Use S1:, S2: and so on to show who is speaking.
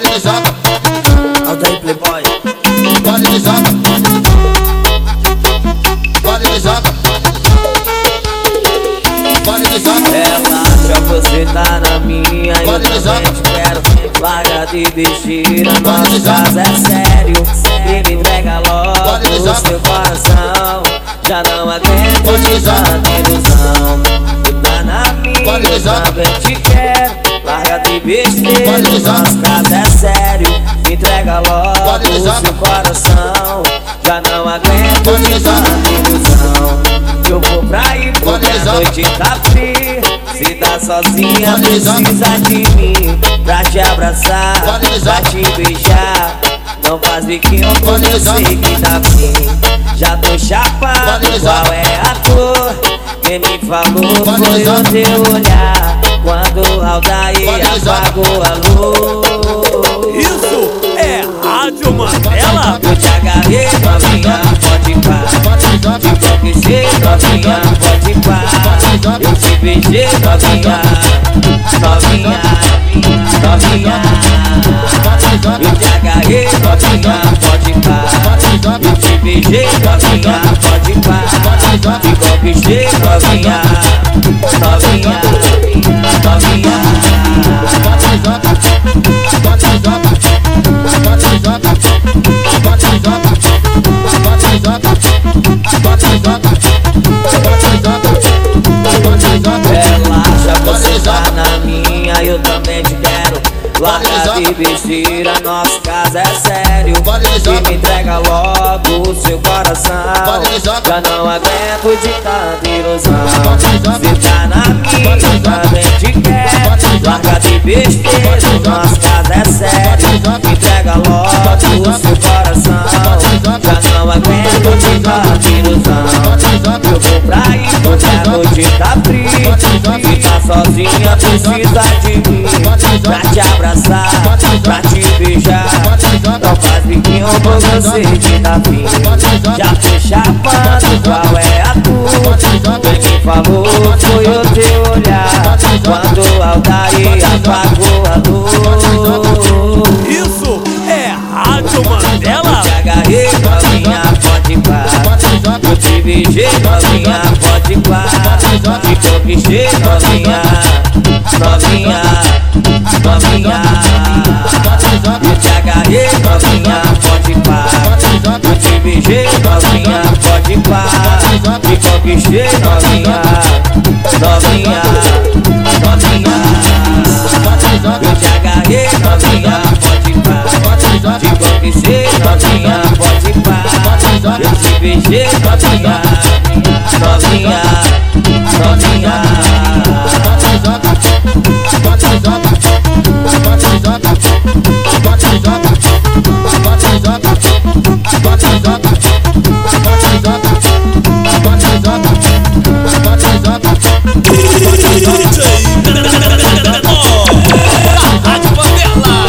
S1: Body de Alta
S2: Altair Playboy.
S1: Body de joga. Body de joga. Body de joga.
S2: Ela acha você tá na minha e eu também quero. Larga de besteira, nosso caso é sério. E me entrega logo o seu coração. Já não aguento
S1: mais
S2: tanta ilusão. Tá na minha, também te quero. Larga de besteira, nosso caso é sério entrega logo o seu coração. Já não aguento tanta ilusão. Eu vou pra ir porque a noite tá fria se tá sozinha, precisa de mim Pra te abraçar, pra te beijar. Não faz biquinho porque eu sei que tá fim Já tô chapado, qual é a cor? Quem me falou foi o teu olhar Quando Aldair apagou a luz.
S3: Isso é Rádio Mandela.
S2: Eu te agarrei, novinha, pode
S1: me joga.
S2: te conquistei, novinha, pode parar. Eu te beijei, novinha, novinha, novinha. Eu te agarrei, novinha, pode
S1: joga.
S2: Eu te beijei, novinha, pode parar. Te conquistei, novinha, novinha Larga de besteira, nosso caso é sério E me entrega logo o seu coração Já não aguento de tanta ilusão Se tá na
S1: pista,
S2: bem te
S1: quer
S2: Larga de besteira, nosso caso é sério
S1: Me
S2: entrega logo o seu coração Já não aguento de tanta ilusão Eu vou pra ir, hoje a noite tá fria Ficar sozinha precisa de mim
S1: dançar,
S2: pra te beijar. não faz biquinho
S1: com
S2: você de fim. Já
S1: te chapando,
S2: qual é a tua? Quem falou foi o teu olhar. Quando o
S1: altaria
S2: apagou a luz.
S3: Isso é Rádio Mandela?
S2: Te agarrei, novinha, pode parar. Eu te beijei, novinha, pode parar. Te conquistei, novinha, novinha. MG novinha, pode
S1: pá. Me
S2: conquistei novinha, novinha, novinha. Eu te agarrei novinha, pode
S1: pá. Me
S2: conquistei novinha, pode
S1: pá.
S2: Eu te beijei novinha. Rádio Panela.